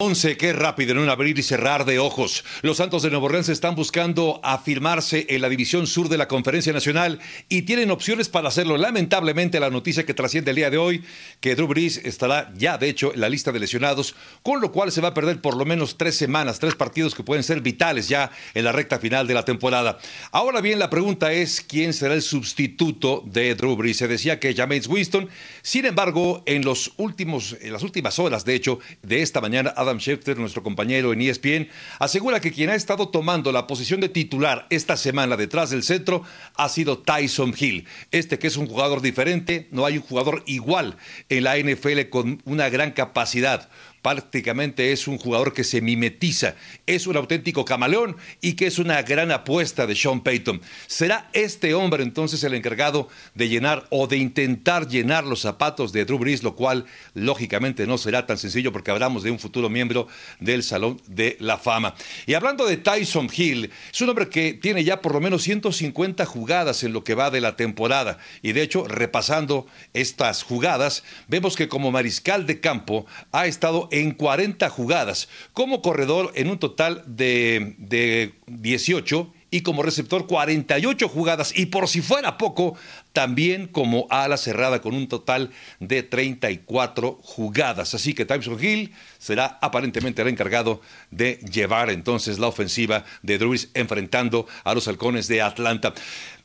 11, qué rápido en un abrir y cerrar de ojos. Los Santos de Nuevo Orleans están buscando afirmarse en la división sur de la Conferencia Nacional y tienen opciones para hacerlo. Lamentablemente, la noticia que trasciende el día de hoy, que Drew Brees estará ya, de hecho, en la lista de lesionados, con lo cual se va a perder por lo menos tres semanas, tres partidos que pueden ser vitales ya en la recta final de la temporada. Ahora bien, la pregunta es quién será el sustituto de Drew Brees. Se decía que James Winston, sin embargo, en los últimos, en las últimas horas, de hecho, de esta mañana, Adam Schefter, nuestro compañero en ESPN, asegura que quien ha estado tomando la posición de titular esta semana detrás del centro ha sido Tyson Hill. Este que es un jugador diferente, no hay un jugador igual en la NFL con una gran capacidad prácticamente es un jugador que se mimetiza, es un auténtico camaleón y que es una gran apuesta de Sean Payton. ¿Será este hombre entonces el encargado de llenar o de intentar llenar los zapatos de Drew Brees, lo cual lógicamente no será tan sencillo porque hablamos de un futuro miembro del Salón de la Fama? Y hablando de Tyson Hill, es un hombre que tiene ya por lo menos 150 jugadas en lo que va de la temporada y de hecho repasando estas jugadas, vemos que como mariscal de campo ha estado en 40 jugadas, como corredor en un total de, de 18 y como receptor 48 jugadas. Y por si fuera poco, también como ala cerrada con un total de 34 jugadas. Así que Tyson Hill será aparentemente el encargado de llevar entonces la ofensiva de Druis enfrentando a los halcones de Atlanta.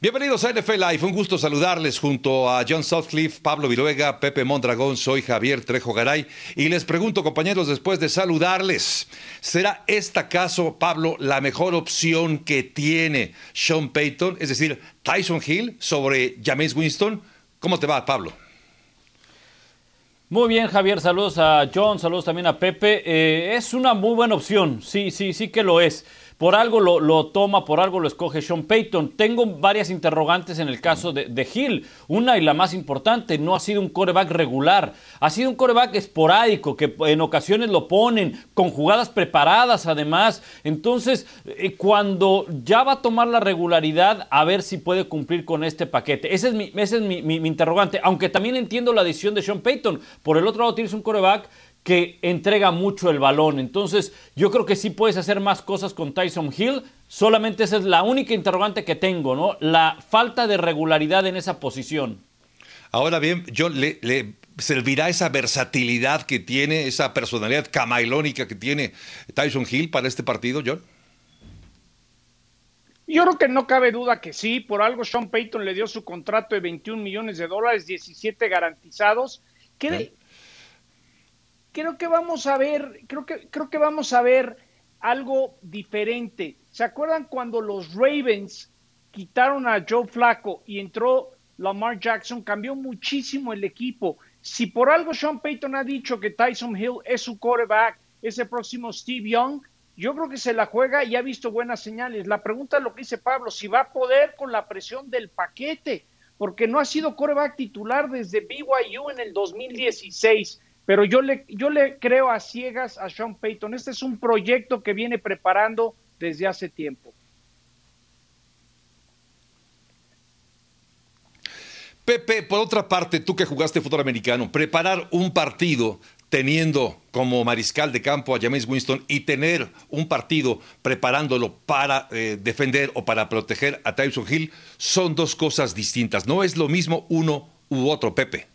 Bienvenidos a NFL Live, un gusto saludarles junto a John Southcliffe, Pablo Viruega, Pepe Mondragón, soy Javier Trejo Garay y les pregunto compañeros después de saludarles, ¿será esta caso, Pablo, la mejor opción que tiene Sean Payton, es decir, Tyson Hill sobre James Winston? ¿Cómo te va, Pablo? Muy bien, Javier, saludos a John, saludos también a Pepe. Eh, es una muy buena opción, sí, sí, sí que lo es. Por algo lo, toma, por algo lo escoge Sean Payton. Tengo varias interrogantes en el caso de, de, Hill. Una y la más importante, no ha sido un coreback regular. Ha sido un coreback esporádico que en ocasiones lo ponen con jugadas preparadas además. Entonces, eh, cuando ya va a tomar la regularidad, a ver si puede cumplir con este paquete. Ese es mi, es mi, mi interrogante. Aunque también entiendo la decisión de Sean Payton. Por el otro lado tienes un coreback que entrega mucho el balón. Entonces, yo creo que sí puedes hacer más cosas con Tyson Hill. Solamente esa es la única interrogante que tengo, ¿no? La falta de regularidad en esa posición. Ahora bien, yo le, servirá esa versatilidad que tiene, esa personalidad camailónica que tiene Tyson Hill para este partido, John. Yo creo que no cabe duda que sí, por algo Sean Payton le dio su contrato de 21 millones de dólares, 17 garantizados. ¿Qué, creo que vamos a ver, creo que, creo que vamos a ver algo diferente. ¿Se acuerdan cuando los Ravens quitaron a Joe Flacco y entró Lamar Jackson? Cambió muchísimo el equipo. Si por algo Sean Payton ha dicho que Tyson Hill es su quarterback, es el próximo Steve Young, yo creo que se la juega y ha visto buenas señales. La pregunta es lo que dice Pablo, si va a poder con la presión del paquete, porque no ha sido quarterback titular desde BYU en el 2016 pero yo le, yo le creo a ciegas a Sean Payton. Este es un proyecto que viene preparando desde hace tiempo. Pepe, por otra parte, tú que jugaste fútbol americano, preparar un partido teniendo como mariscal de campo a James Winston y tener un partido preparándolo para eh, defender o para proteger a Tyson Hill son dos cosas distintas. No es lo mismo uno u otro, Pepe.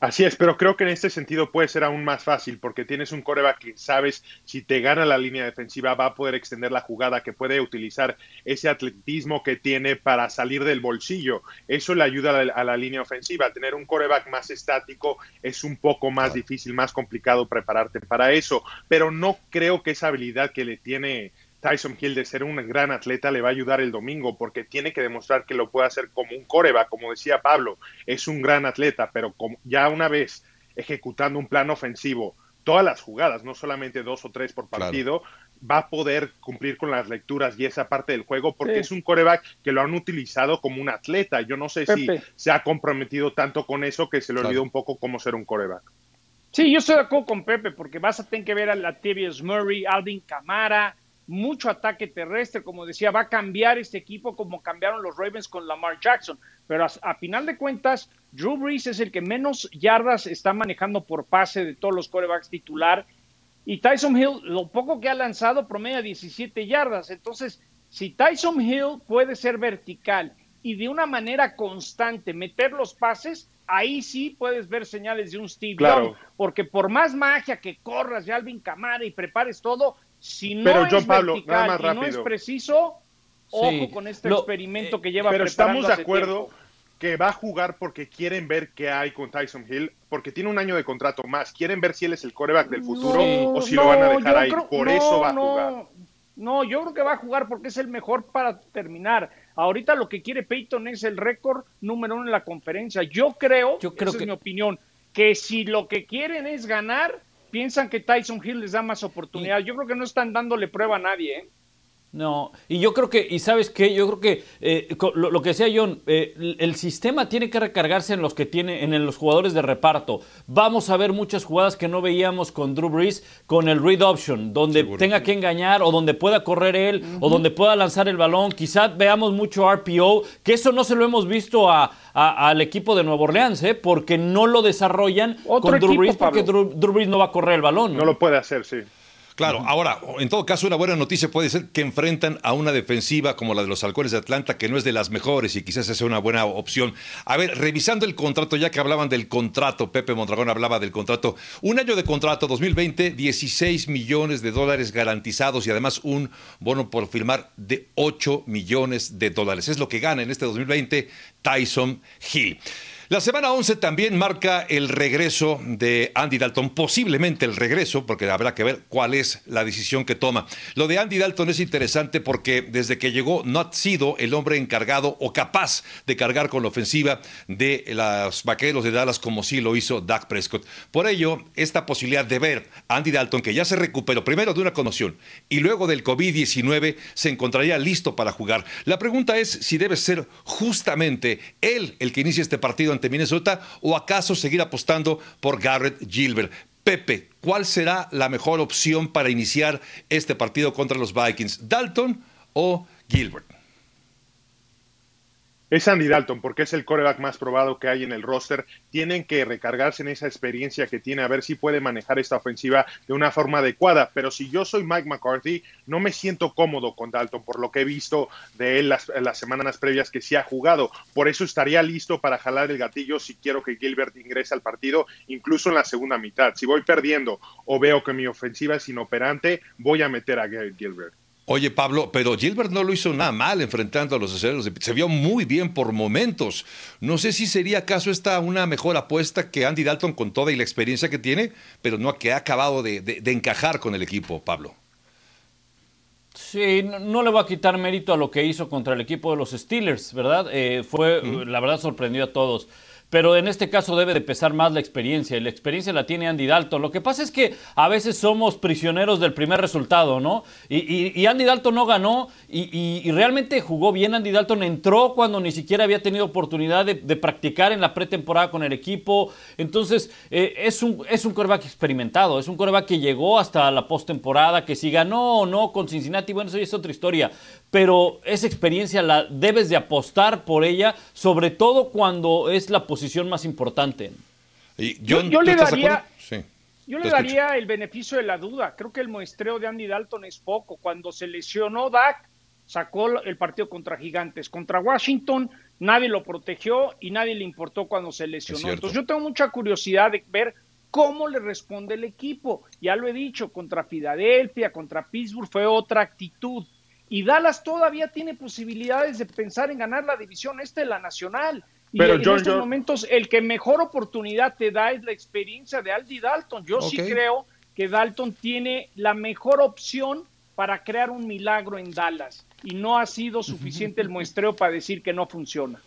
Así es, pero creo que en este sentido puede ser aún más fácil porque tienes un coreback que sabes si te gana la línea defensiva va a poder extender la jugada, que puede utilizar ese atletismo que tiene para salir del bolsillo. Eso le ayuda a la, línea ofensiva. Tener un coreback más estático es un poco más difícil, más complicado prepararte para eso, pero no creo que esa habilidad que le tiene Tyson Hill de ser un gran atleta le va a ayudar el domingo porque tiene que demostrar que lo puede hacer como un coreback, como decía Pablo, es un gran atleta, pero ya una vez ejecutando un plan ofensivo, todas las jugadas, no solamente dos o tres por partido, va a poder cumplir con las lecturas y esa parte del juego porque es un coreback que lo han utilizado como un atleta. Yo no sé si se ha comprometido tanto con eso que se le olvidó un poco cómo ser un coreback. Sí, yo estoy de acuerdo con Pepe porque vas a tener que ver a Latavius Murray, Alvin Camara, mucho ataque terrestre, como decía, va a cambiar este equipo como cambiaron los Ravens con Lamar Jackson, pero a, final de cuentas, Drew Brees es el que menos yardas está manejando por pase de todos los corebacks titular. Y Tyson Hill, lo poco que ha lanzado, promedia 17 yardas. Entonces, si Tyson Hill puede ser vertical y de una manera constante meter los pases, ahí sí puedes ver señales de un Steve Young, porque por más magia que corras de Alvin Camara y prepares todo, si no es vertical y no es preciso, ojo con este experimento que lleva Pero estamos de acuerdo que va a jugar porque quieren ver qué hay con Tyson Hill, porque tiene un año de contrato más. Quieren ver si él es el coreback del futuro o si lo van a dejar ahí. por eso va a jugar. No, yo creo que va a jugar porque es el mejor para terminar. Ahorita lo que quiere Peyton es el récord número uno en la conferencia. Yo creo, yo creo esa es mi opinión, que si lo que quieren es ganar, piensan que Tyson Hill les da más oportunidad. Yo creo que no están dándole prueba a nadie. ¿eh? No, y yo creo que, y sabes qué, yo creo que eh, lo, que decía John, eh, el, sistema tiene que recargarse en los que tiene, en los jugadores de reparto. Vamos a ver muchas jugadas que no veíamos con Drew Brees, con el read option, donde tenga que engañar o donde pueda correr él o donde pueda lanzar el balón. Quizás veamos mucho RPO, que eso no se lo hemos visto al equipo de Nueva Orleans, ¿eh? porque no lo desarrollan con Drew Brees, porque Drew Brees no va a correr el balón. no lo puede hacer, sí. Claro, ahora, en todo caso, una buena noticia puede ser que enfrentan a una defensiva como la de los Halcones de Atlanta, que no es de las mejores y quizás sea una buena opción. A ver, revisando el contrato, ya que hablaban del contrato, Pepe Mondragón hablaba del contrato, un año de contrato, 2020, 16 millones de dólares garantizados y además un bono por firmar de 8 millones de dólares. Es lo que gana en este 2020 Tyson Hill. La semana 11 también marca el regreso de Andy Dalton, posiblemente el regreso, porque habrá que ver cuál es la decisión que toma. Lo de Andy Dalton es interesante porque desde que llegó no ha sido el hombre encargado o capaz de cargar con la ofensiva de los vaqueros de Dallas como sí lo hizo Dak Prescott. Por ello, esta posibilidad de ver a Andy Dalton, que ya se recuperó primero de una conmoción y luego del COVID-19, se encontraría listo para jugar. La pregunta es si debe ser justamente él el que inicie este partido ante Minnesota o acaso seguir apostando por Garrett Gilbert. Pepe, ¿cuál será la mejor opción para iniciar este partido contra los Vikings? ¿Dalton o Gilbert? Es Andy Dalton, porque es el coreback más probado que hay en el roster. Tienen que recargarse en esa experiencia que tiene, a ver si puede manejar esta ofensiva de una forma adecuada. Pero si yo soy Mike McCarthy, no me siento cómodo con Dalton por lo que he visto de él las, semanas previas que sí ha jugado. Por eso estaría listo para jalar el gatillo si quiero que Gilbert ingrese al partido, incluso en la segunda mitad. Si voy perdiendo o veo que mi ofensiva es inoperante, voy a meter a Gilbert. Oye, Pablo, pero Gilbert no lo hizo nada mal enfrentando a los aceleros. Se vio muy bien por momentos. No sé si sería acaso esta una mejor apuesta que Andy Dalton con toda y la experiencia que tiene, pero no que ha acabado de, encajar con el equipo, Pablo. Sí, no, le va a quitar mérito a lo que hizo contra el equipo de los Steelers, ¿verdad? Eh, fue, la verdad, sorprendió a todos pero en este caso debe de pesar más la experiencia, y la experiencia la tiene Andy Dalton. Lo que pasa es que a veces somos prisioneros del primer resultado, ¿no? Y, Andy Dalton no ganó y, realmente jugó bien. Andy Dalton entró cuando ni siquiera había tenido oportunidad de, practicar en la pretemporada con el equipo. Entonces, eh, es, un, es un coreback experimentado, es un coreback que llegó hasta la postemporada, que si ganó o no con Cincinnati, bueno, eso ya es otra historia pero esa experiencia la debes de apostar por ella, sobre todo cuando es la posición más importante. yo, le daría, yo le daría el beneficio de la duda. Creo que el muestreo de Andy Dalton es poco. Cuando se lesionó Dak, sacó el partido contra Gigantes. Contra Washington, nadie lo protegió y nadie le importó cuando se lesionó. Entonces yo tengo mucha curiosidad de ver cómo le responde el equipo. Ya lo he dicho, contra Filadelfia, contra Pittsburgh fue otra actitud y Dallas todavía tiene posibilidades de pensar en ganar la división este de la nacional. Y en estos momentos el que mejor oportunidad te da es la experiencia de Aldi Dalton. Yo sí creo que Dalton tiene la mejor opción para crear un milagro en Dallas y no ha sido suficiente el muestreo para decir que no funciona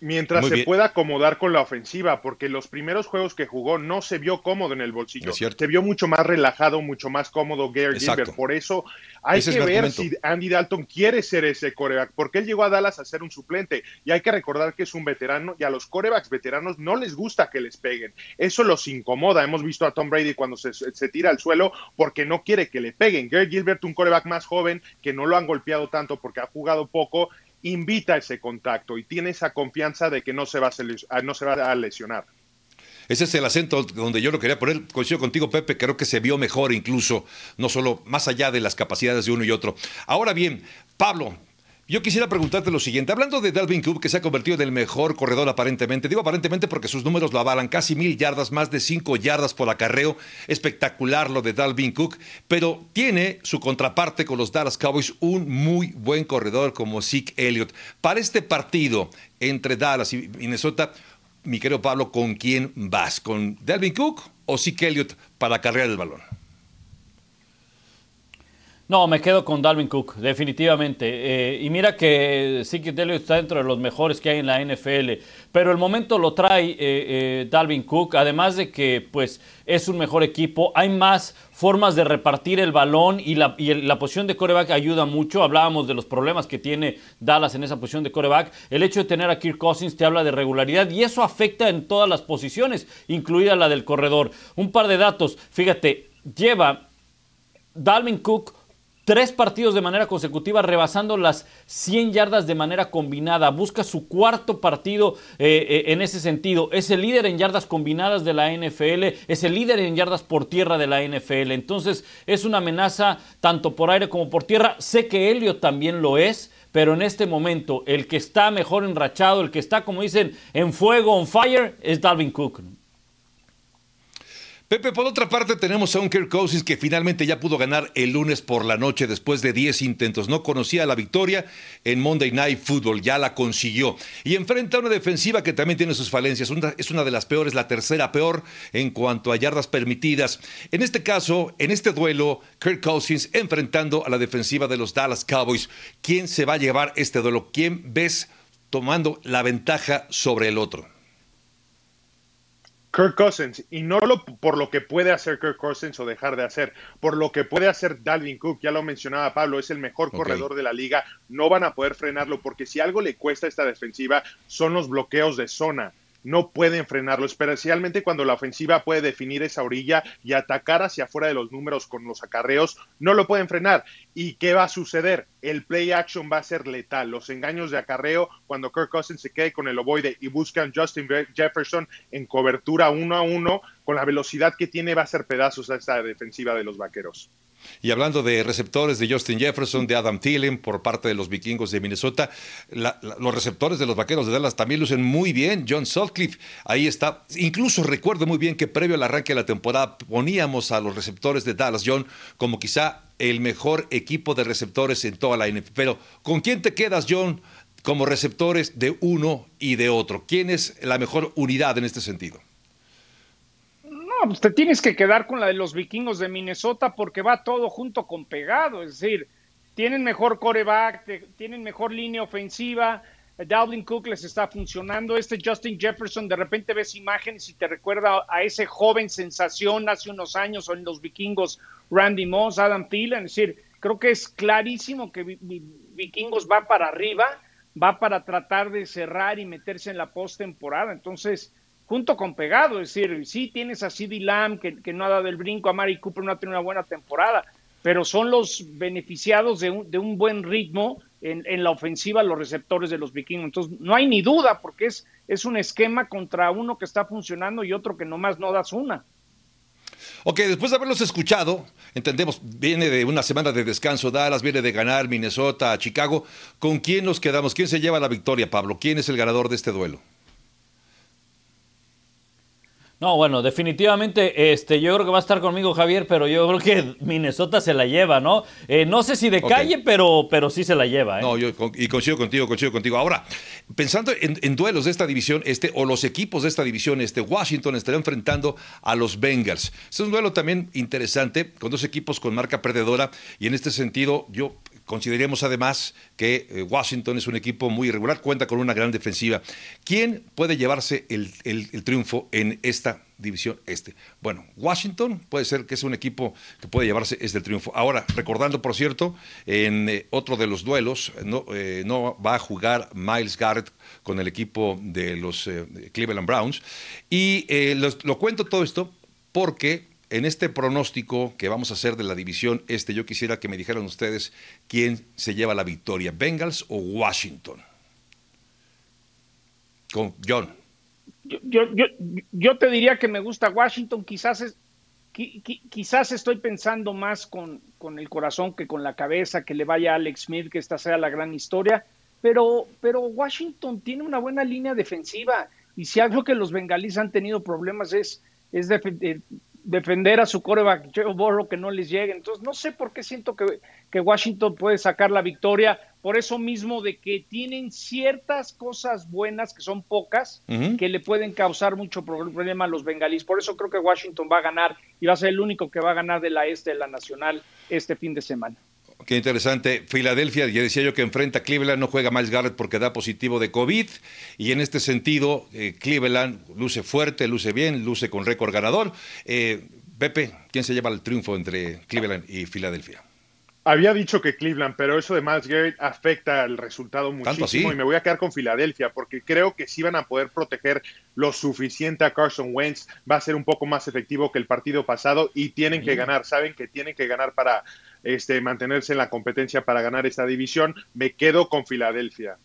mientras se pueda acomodar con la ofensiva, porque los primeros juegos que jugó no se vio cómodo en el bolsillo. Se vio mucho más relajado, mucho más cómodo Gary Gilbert. Por eso hay que ver si Andy Dalton quiere ser ese coreback, porque él llegó a Dallas a ser un suplente y hay que recordar que es un veterano y a los corebacks veteranos no les gusta que les peguen. Eso los incomoda. Hemos visto a Tom Brady cuando se, se tira al suelo porque no quiere que le peguen. Gary Gilbert, un coreback más joven que no lo han golpeado tanto porque ha jugado poco, invita ese contacto y tiene esa confianza de que no se va a, no se va a lesionar. Ese es el acento donde yo lo quería poner. Coincido contigo, Pepe, creo que se vio mejor incluso, no solo más allá de las capacidades de uno y otro. Ahora bien, Pablo, yo quisiera preguntarte lo siguiente, hablando de Dalvin Cook, que se ha convertido en el mejor corredor aparentemente, digo aparentemente porque sus números lo avalan, casi mil yardas, más de cinco yardas por acarreo, espectacular lo de Dalvin Cook, pero tiene su contraparte con los Dallas Cowboys, un muy buen corredor como Zeke Elliott. Para este partido entre Dallas y Minnesota, mi querido Pablo, ¿con quién vas? ¿Con Dalvin Cook o Zeke Elliott para cargar el balón? No, me quedo con Dalvin Cook, definitivamente. Eh, y mira que sí que está dentro de los mejores que hay en la NFL, pero el momento lo trae eh, eh, Dalvin Cook, además de que pues es un mejor equipo, hay más formas de repartir el balón y la, y la posición de coreback ayuda mucho. Hablábamos de los problemas que tiene Dallas en esa posición de coreback. El hecho de tener a Kirk Cousins te habla de regularidad y eso afecta en todas las posiciones, incluida la del corredor. Un par de datos, fíjate, lleva Dalvin Cook tres partidos de manera consecutiva rebasando las 100 yardas de manera combinada. Busca su cuarto partido eh, eh, en ese sentido. Es el líder en yardas combinadas de la NFL, es el líder en yardas por tierra de la NFL. Entonces es una amenaza tanto por aire como por tierra. Sé que Helio también lo es. Pero en este momento, el que está mejor enrachado, el que está, como dicen, en fuego, on fire, es Dalvin Cook. Pepe, por otra parte tenemos a un Kirk Cousins que finalmente ya pudo ganar el lunes por la noche después de 10 intentos. No conocía la victoria en Monday Night Football, ya la consiguió. Y enfrenta a una defensiva que también tiene sus falencias. es una de las peores, la tercera peor en cuanto a yardas permitidas. En este caso, en este duelo, Kirk Cousins enfrentando a la defensiva de los Dallas Cowboys. ¿Quién se va a llevar este duelo? ¿Quién ves tomando la ventaja sobre el otro? Kirk Cousins, y no lo, por lo que puede hacer Kirk Cousins o dejar de hacer, por lo que puede hacer Dalvin Cook, ya lo mencionaba Pablo, es el mejor corredor de la liga, no van a poder frenarlo porque si algo le cuesta a esta defensiva son los bloqueos de zona no pueden frenarlo, especialmente cuando la ofensiva puede definir esa orilla y atacar hacia afuera de los números con los acarreos, no lo pueden frenar. ¿Y qué va a suceder? El play action va a ser letal. Los engaños de acarreo, cuando Kirk Cousins se quede con el ovoide y buscan Justin Jefferson en cobertura uno a uno, con la velocidad que tiene va a ser pedazos a esta defensiva de los vaqueros. Y hablando de receptores de Justin Jefferson, de Adam Thielen por parte de los vikingos de Minnesota, los receptores de los vaqueros de Dallas también lucen muy bien. John Sutcliffe, ahí está. Incluso recuerdo muy bien que previo al arranque de la temporada poníamos a los receptores de Dallas, John, como quizá el mejor equipo de receptores en toda la NFL. Pero, ¿con quién te quedas, John, como receptores de uno y de otro? ¿Quién es la mejor unidad en este sentido? Pues te tienes que quedar con la de los vikingos de Minnesota porque va todo junto con pegado. Es decir, tienen mejor coreback, tienen mejor línea ofensiva. Dalvin Cook les está funcionando. Este Justin Jefferson, de repente ves imágenes y te recuerda a ese joven sensación hace unos años en los vikingos, Randy Moss, Adam Thielen. Es decir, creo que es clarísimo que Vikingos va para arriba, va para tratar de cerrar y meterse en la postemporada. Entonces, junto con pegado. Es decir, sí tienes a CD Lamb, que, no ha dado el brinco, a Mari Cooper no ha tenido una buena temporada, pero son los beneficiados de un, de un buen ritmo en, en, la ofensiva los receptores de los vikingos. Entonces, no hay ni duda, porque es, es un esquema contra uno que está funcionando y otro que nomás no das una. Ok, después de haberlos escuchado, entendemos, viene de una semana de descanso Dallas, viene de ganar Minnesota, Chicago. ¿Con quién nos quedamos? ¿Quién se lleva la victoria, Pablo? ¿Quién es el ganador de este duelo? No, bueno, definitivamente, este, yo creo que va a estar conmigo Javier, pero yo creo que Minnesota se la lleva, ¿no? Eh, no sé si de calle, pero, pero sí se la lleva. ¿eh? No, yo y coincido contigo, coincido contigo. Ahora, pensando en, duelos de esta división, este, o los equipos de esta división, este, Washington estará enfrentando a los Bengals. Es un duelo también interesante, con dos equipos con marca perdedora, y en este sentido, yo Consideremos además que eh, Washington es un equipo muy irregular, cuenta con una gran defensiva. ¿Quién puede llevarse el, triunfo en esta división este? Bueno, Washington puede ser que es un equipo que puede llevarse este triunfo. Ahora, recordando, por cierto, en eh, otro de los duelos, no, eh, no, va a jugar Miles Garrett con el equipo de los Cleveland Browns. Y lo cuento todo esto porque en este pronóstico que vamos a hacer de la división este, yo quisiera que me dijeran ustedes quién se lleva la victoria, Bengals o Washington. Con John. Yo, yo, yo, te diría que me gusta Washington, quizás es, quizás estoy pensando más con, con, el corazón que con la cabeza, que le vaya a Alex Smith, que esta sea la gran historia, pero, pero Washington tiene una buena línea defensiva y si algo que los bengalíes han tenido problemas es, es defender a su coreback Joe Burrow que no les llegue. Entonces, no sé por qué siento que, que, Washington puede sacar la victoria. Por eso mismo de que tienen ciertas cosas buenas, que son pocas, que le pueden causar mucho problema a los bengalíes. Por eso creo que Washington va a ganar y va a ser el único que va a ganar de la este de la nacional este fin de semana. Qué interesante. Filadelfia, ya decía yo que enfrenta a Cleveland, no juega Miles Garrett porque da positivo de COVID. Y en este sentido, eh, Cleveland luce fuerte, luce bien, luce con récord ganador. Eh, Pepe, ¿quién se lleva el triunfo entre Cleveland y Filadelfia? Había dicho que Cleveland, pero eso de Miles Garrett afecta el resultado muchísimo y me voy a quedar con Filadelfia porque creo que si van a poder proteger lo suficiente a Carson Wentz, va a ser un poco más efectivo que el partido pasado y tienen que ganar, saben que tienen que ganar para este, mantenerse en la competencia para ganar esta división. Me quedo con Filadelfia.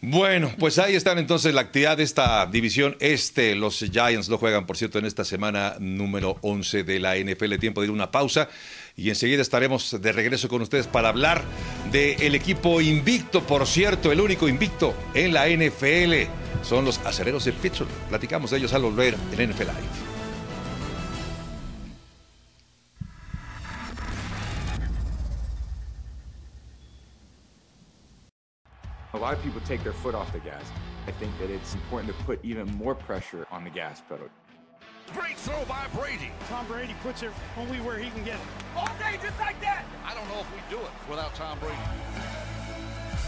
Bueno, pues ahí están entonces la actividad de esta división este. Los Giants lo juegan, por cierto, en esta semana número 11 de la NFL. Tiempo de ir una pausa y enseguida estaremos de regreso con ustedes para hablar del equipo invicto, por cierto, el único invicto en la NFL. Son los acereros de Pittsburgh. Platicamos de ellos al volver en NFL Live. A lot of people take their foot off the gas. I think that it's important to put even more pressure on the gas pedal. Great throw by Brady. Tom Brady puts it only where he can get it. All day, just like that. I don't know if we do it without Tom Brady.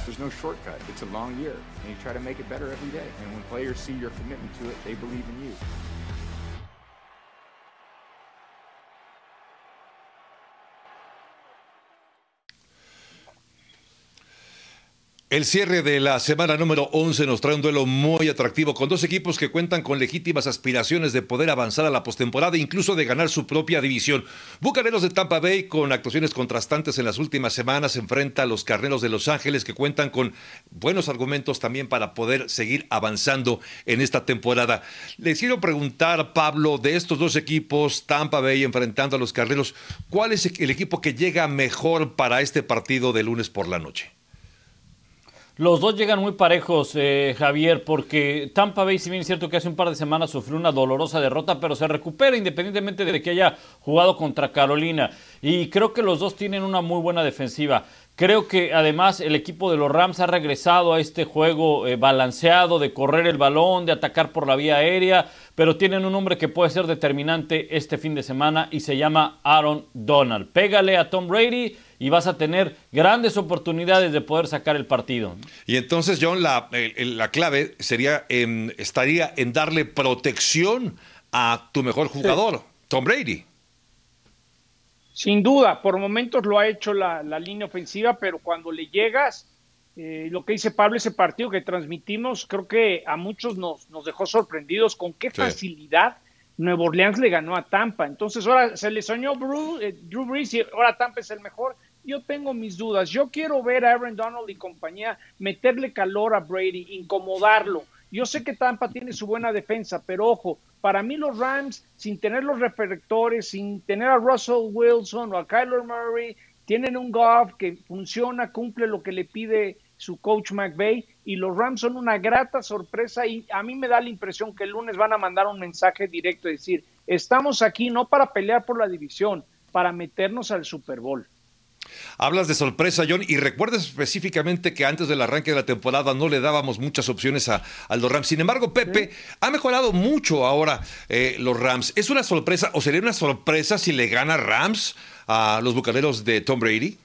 There's no shortcut. It's a long year, and you try to make it better every day. And when players see your commitment to it, they believe in you. El cierre de la semana número 11 nos trae un duelo muy atractivo con dos equipos que cuentan con legítimas aspiraciones de poder avanzar a la postemporada e incluso de ganar su propia división. Bucaneros de Tampa Bay, con actuaciones contrastantes en las últimas semanas, enfrenta a los Carneros de Los Ángeles que cuentan con buenos argumentos también para poder seguir avanzando en esta temporada. Les quiero preguntar, Pablo, de estos dos equipos, Tampa Bay enfrentando a los Carneros, ¿cuál es el equipo que llega mejor para este partido de lunes por la noche? Los dos llegan muy parejos, eh, Javier, porque Tampa Bay, si bien es cierto que hace un par de semanas sufrió una dolorosa derrota, pero se recupera independientemente de que haya jugado contra Carolina. Y creo que los dos tienen una muy buena defensiva. Creo que además el equipo de los Rams ha regresado a este juego eh, balanceado de correr el balón, de atacar por la vía aérea, pero tienen un hombre que puede ser determinante este fin de semana y se llama Aaron Donald. Pégale a Tom Brady y vas a tener grandes oportunidades de poder sacar el partido. Y entonces, John, la, la clave sería estaría en darle protección a tu mejor jugador, Tom Brady. Sin duda, por momentos lo ha hecho la, línea ofensiva, pero cuando le llegas, eh, lo que dice Pablo, ese partido que transmitimos, creo que a muchos nos, nos dejó sorprendidos con qué facilidad Nuevo Orleans le ganó a Tampa. Entonces ahora se le soñó eh, Drew Brees y ahora Tampa es el mejor yo tengo mis dudas. Yo quiero ver a Aaron Donald y compañía meterle calor a Brady, incomodarlo. Yo sé que Tampa tiene su buena defensa, pero ojo, para mí los Rams, sin tener los reflectores, sin tener a Russell Wilson o a Kyler Murray, tienen un golf que funciona, cumple lo que le pide su coach McVay y los Rams son una grata sorpresa y a mí me da la impresión que el lunes van a mandar un mensaje directo y decir, estamos aquí no para pelear por la división, para meternos al Super Bowl. Hablas de sorpresa, John, y recuerdas específicamente que antes del arranque de la temporada no le dábamos muchas opciones a, los Rams. Sin embargo, Pepe ha mejorado mucho ahora eh, los Rams. ¿Es una sorpresa o sería una sorpresa si le gana Rams a los bucaneros de Tom Brady?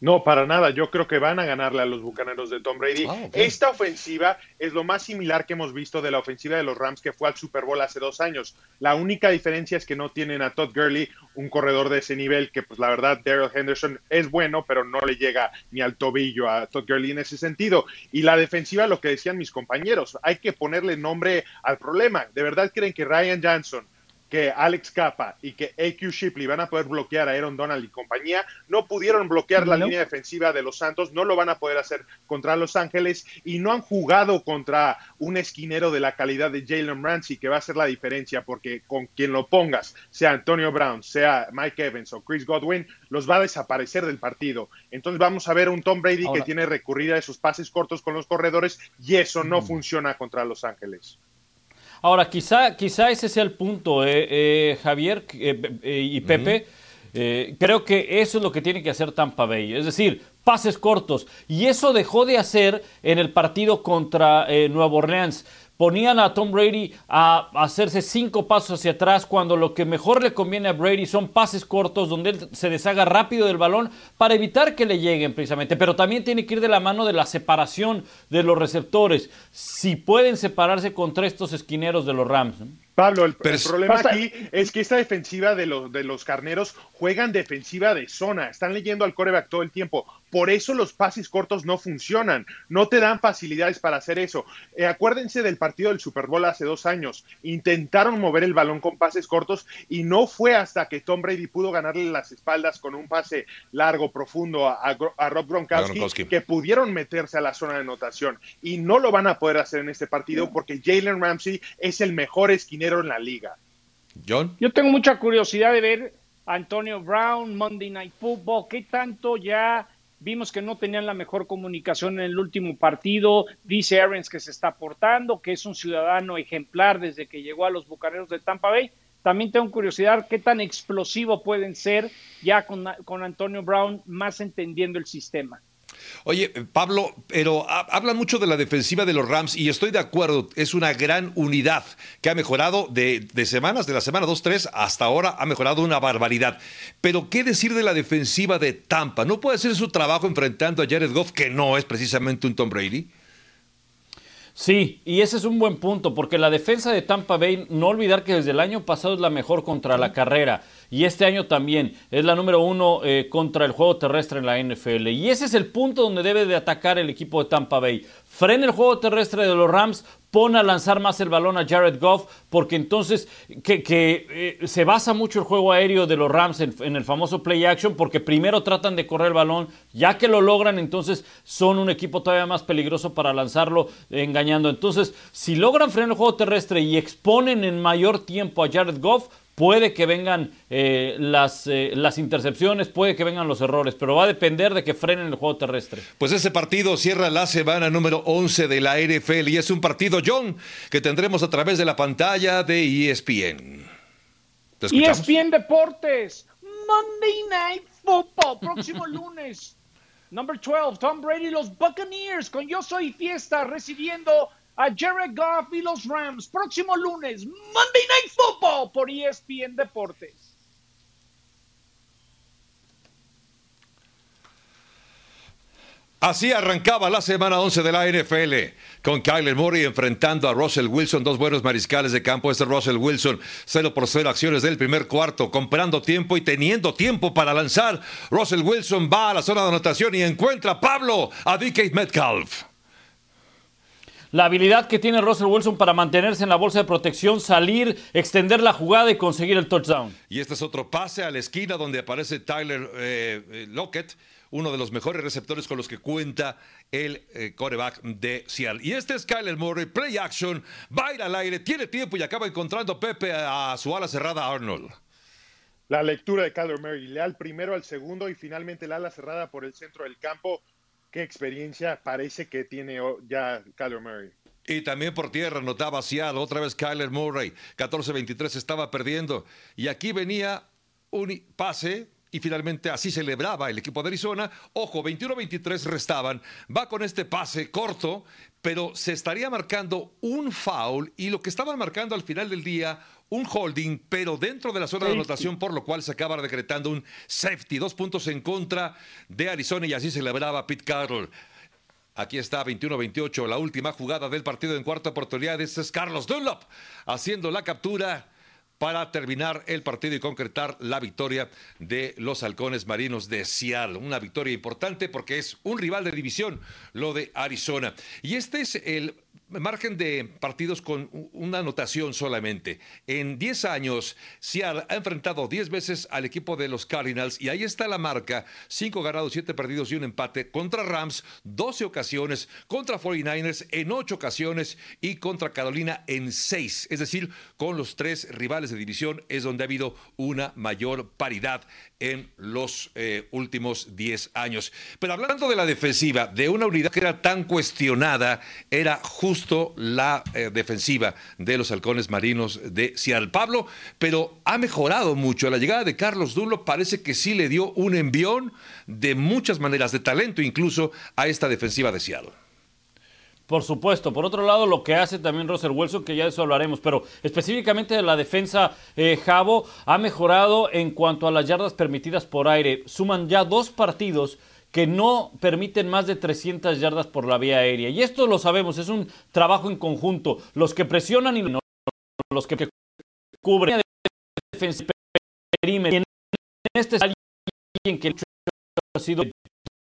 No, para nada. Yo creo que van a ganarle a los bucaneros de Tom Brady. Ah, Esta ofensiva es lo más similar que hemos visto de la ofensiva de los Rams que fue al Super Bowl hace dos años. La única diferencia es que no tienen a Todd Gurley, un corredor de ese nivel, que pues la verdad Daryl Henderson es bueno, pero no le llega ni al tobillo a Todd Gurley en ese sentido. Y la defensiva, lo que decían mis compañeros, hay que ponerle nombre al problema. ¿De verdad creen que Ryan Johnson, que Alex Capa y que AQ Shipley van a poder bloquear a Aaron Donald y compañía, no pudieron bloquear la No. línea defensiva de los Santos, no lo van a poder hacer contra Los Ángeles y no han jugado contra un esquinero de la calidad de Jalen Ramsey, que va a hacer la diferencia, porque con quien lo pongas, sea Antonio Brown, sea Mike Evans o Chris Godwin, los va a desaparecer del partido. Entonces vamos a ver un Tom Brady Ahora- que tiene recurrir a esos pases cortos con los corredores y eso no funciona contra Los Ángeles. Ahora, quizá, quizá ese sea el punto, eh, eh, Javier eh, eh, y Pepe. Eh, creo que eso es lo que tiene que hacer Tampa Bay, es decir, pases cortos. Y eso dejó de hacer en el partido contra eh, Nueva Orleans. Ponían a Tom Brady a hacerse cinco pasos hacia atrás cuando lo que mejor le conviene a Brady son pases cortos donde él se deshaga rápido del balón para evitar que le lleguen precisamente. Pero también tiene que ir de la mano de la separación de los receptores. Si pueden separarse contra estos esquineros de los Rams. Pablo, el, problema aquí es que esta defensiva de los, de los carneros juegan defensiva de zona, están leyendo al coreback todo el tiempo. Por eso los pases cortos no funcionan, no te dan facilidades para hacer eso. Eh, acuérdense del partido del Super Bowl hace dos años. Intentaron mover el balón con pases cortos y no fue hasta que Tom Brady pudo ganarle las espaldas con un pase largo, profundo a, a Gro- a Rob Gronkowski, Gronkowski. que pudieron meterse a la zona de anotación. Y no lo van a poder hacer en este partido porque Jalen Ramsey es el mejor esquinero en la liga. John. Yo tengo mucha curiosidad de ver a Antonio Brown, Monday Night Football, qué tanto ya vimos que no tenían la mejor comunicación en el último partido, dice Arians que se está portando, que es un ciudadano ejemplar desde que llegó a los Bucaneros de Tampa Bay. También tengo curiosidad qué tan explosivo pueden ser ya con, con Antonio Brown más entendiendo el sistema. Oye, Pablo, pero ha- hablan mucho de la defensiva de los Rams y estoy de acuerdo, es una gran unidad que ha mejorado de, de semanas, de la semana 2-3 hasta ahora ha mejorado una barbaridad. Pero ¿qué decir de la defensiva de Tampa? ¿No puede hacer su trabajo enfrentando a Jared Goff, que no es precisamente un Tom Brady? Sí, y ese es un buen punto, porque la defensa de Tampa Bay, no olvidar que desde el año pasado es la mejor contra la carrera, y este año también es la número uno eh, contra el juego terrestre en la NFL. Y ese es el punto donde debe de atacar el equipo de Tampa Bay. Frena el juego terrestre de los Rams, pone a lanzar más el balón a Jared Goff, porque entonces que, eh, se basa mucho el juego aéreo de los Rams en, el famoso play action, porque primero tratan de correr el balón, ya que lo logran, entonces son un equipo todavía más peligroso para lanzarlo engañando. Entonces, si logran frenar el juego terrestre y exponen en mayor tiempo a Jared Goff, puede que vengan eh, las, eh, las intercepciones, puede que vengan los errores, pero va a depender de que frenen el juego terrestre. Pues ese partido cierra la semana número 11 de la NFL y es un partido, John, que tendremos a través de la pantalla de E ESPN. ESPN Deportes, Monday Night Football, próximo lunes. Number 12, Tom Brady y los Buccaneers con Yo Soy Fiesta recibiendo a Jared Goff y los Rams. Próximo lunes, Monday Night Football por ESPN Deportes. Así arrancaba la semana 11 de la NFL, con Kyler Murray enfrentando a Russell Wilson, dos buenos mariscales de campo. Este Russell Wilson, 0 por 0 acciones del primer cuarto, comprando tiempo y teniendo tiempo para lanzar. Russell Wilson va a la zona de anotación y encuentra a Pablo a DK Metcalf. La habilidad que tiene Russell Wilson para mantenerse en la bolsa de protección, salir, extender la jugada y conseguir el touchdown. Y este es otro pase a la esquina donde aparece Tyler eh, eh, Lockett, uno de los mejores receptores con los que cuenta el eh, quarterback de Seattle. Y este es Kyler Murray, play action, va a ir al aire, tiene tiempo y acaba encontrando Pepe a, a su ala cerrada Arnold. La lectura de Kyler Murray, le da el primero al segundo y finalmente la ala cerrada por el centro del campo. Qué experiencia parece que tiene oh, ya Kyler Murray. Y también por tierra notaba Seattle, otra vez Kyler Murray, 14-23 estaba perdiendo. Y aquí venía un pase y finalmente así celebraba el equipo de Arizona. Ojo, 21-23 restaban. Va con este pase corto, pero se estaría marcando un foul y lo que estaban marcando al final del día, un holding, pero dentro de la zona de anotación, por lo cual se acaba decretando un safety. Dos puntos en contra de Arizona y así celebraba Pete Carroll. Aquí está 21-28, la última jugada del partido en cuarta oportunidad. Este es Carlos Dunlop haciendo la captura para terminar el partido y concretar la victoria de los halcones marinos de Seattle. Una victoria importante porque es un rival de división, lo de Arizona. Y este es el margen de partidos con una anotación solamente. En 10 años, Seattle ha enfrentado 10 veces al equipo de los Cardinals y ahí está la marca, 5 ganados, 7 perdidos y un empate contra Rams, 12 ocasiones, contra 49ers en 8 ocasiones y contra Carolina en 6. Es decir, con los tres rivales de división es donde ha habido una mayor paridad en los eh, últimos 10 años. Pero hablando de la defensiva, de una unidad que era tan cuestionada, era justo la eh, defensiva de los halcones marinos de Seattle. Pablo, pero ha mejorado mucho. La llegada de Carlos Dunlop parece que sí le dio un envión de muchas maneras, de talento incluso, a esta defensiva de Seattle. Por supuesto. Por otro lado, lo que hace también Russell Wilson, que ya de eso hablaremos, pero específicamente de la defensa, eh, Javo ha mejorado en cuanto a las yardas permitidas por aire. Suman ya dos partidos que no permiten más de 300 yardas por la vía aérea. Y esto lo sabemos, es un trabajo en conjunto. Los que presionan y los que cubren defensa perímetro. En este alguien que ha sido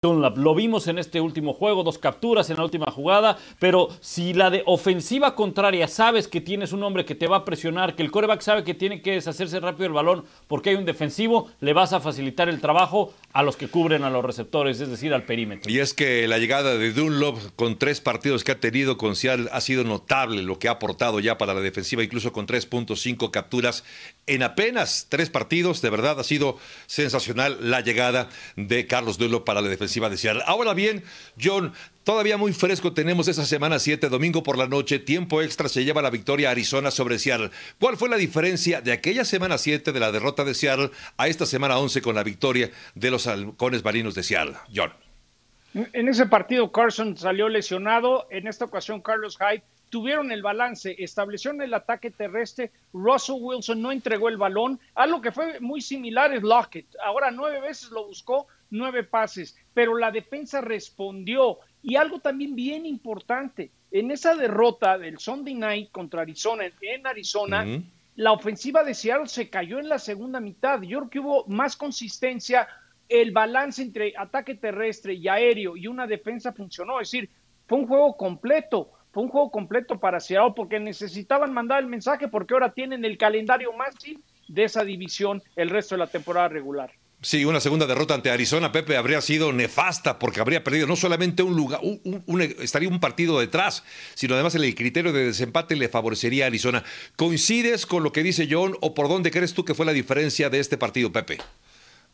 lo vimos en este último juego, dos capturas en la última jugada, pero si la de ofensiva contraria sabes que tienes un hombre que te va a presionar, que el coreback sabe que tiene que deshacerse rápido el balón porque hay un defensivo, le vas a facilitar el trabajo a los que cubren a los receptores, es decir, al perímetro. Y es que la llegada de Dunlop con tres partidos que ha tenido con Seattle ha sido notable lo que ha aportado ya para la defensiva, incluso con 3.5 capturas en apenas tres partidos. De verdad ha sido sensacional la llegada de Carlos Dunlop para la defensiva Ahora bien, John, todavía muy fresco tenemos esa semana 7, domingo por la noche, tiempo extra se lleva la victoria Arizona sobre Seattle. ¿Cuál fue la diferencia de aquella semana 7 de la derrota de Seattle a esta semana 11 con la victoria de los halcones marinos de Seattle? John. En ese partido Carson salió lesionado, en esta ocasión Carlos Hyde tuvieron el balance, establecieron el ataque terrestre, Russell Wilson no entregó el balón, algo que fue muy similar es Lockett. Ahora nueve veces lo buscó, nueve pases, pero la defensa respondió. Y algo también bien importante, en esa derrota del Sunday Night contra Arizona, en Arizona, la ofensiva de Seattle se cayó en la segunda mitad. Yo creo que hubo más consistencia, el balance entre ataque terrestre y aéreo y una defensa funcionó. Es decir, fue un juego completo fue un juego completo para Seattle porque necesitaban mandar el mensaje porque ahora tienen el calendario más de esa división el resto de la temporada regular. Sí, una segunda derrota ante Arizona, Pepe, habría sido nefasta porque habría perdido no solamente un lugar, estaría un partido detrás, sino además el criterio de desempate le favorecería a Arizona. ¿Coincides con lo que dice John o por dónde crees tú que fue la diferencia de este partido, Pepe?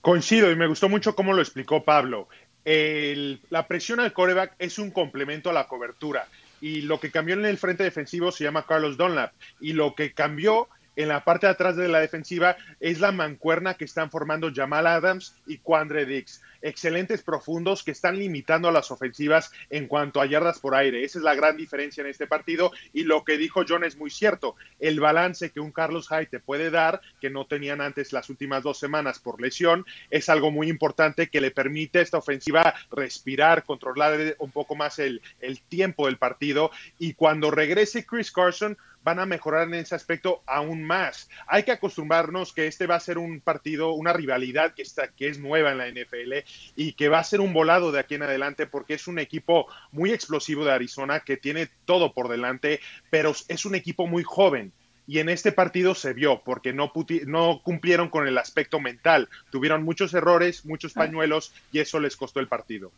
Coincido y me gustó mucho cómo lo explicó Pablo. la presión al coreback es un complemento a la cobertura y lo que cambió en el frente defensivo se llama Carlos Dunlap y lo que cambió en la parte de atrás de la defensiva es la mancuerna que están formando Jamal Adams y Quandre Dix. Excelentes profundos que están limitando a las ofensivas en cuanto a yardas por aire. Esa es la gran diferencia en este partido y lo que dijo John es muy cierto. El balance que un Carlos Hyde te puede dar, que no tenían antes las últimas dos semanas por lesión, es algo muy importante que le permite a esta ofensiva respirar, controlar un poco más el, el tiempo del partido y cuando regrese Chris Carson, van a mejorar en ese aspecto aún más. Hay que acostumbrarnos que este va a ser un partido, una rivalidad que, está, que es nueva en la NFL y que va a ser un volado de aquí en adelante porque es un equipo muy explosivo de Arizona que tiene todo por delante, pero es un equipo muy joven. Y en este partido se vio porque no, no cumplieron con el aspecto mental. Tuvieron muchos errores, muchos pañuelos y eso les costó el partido.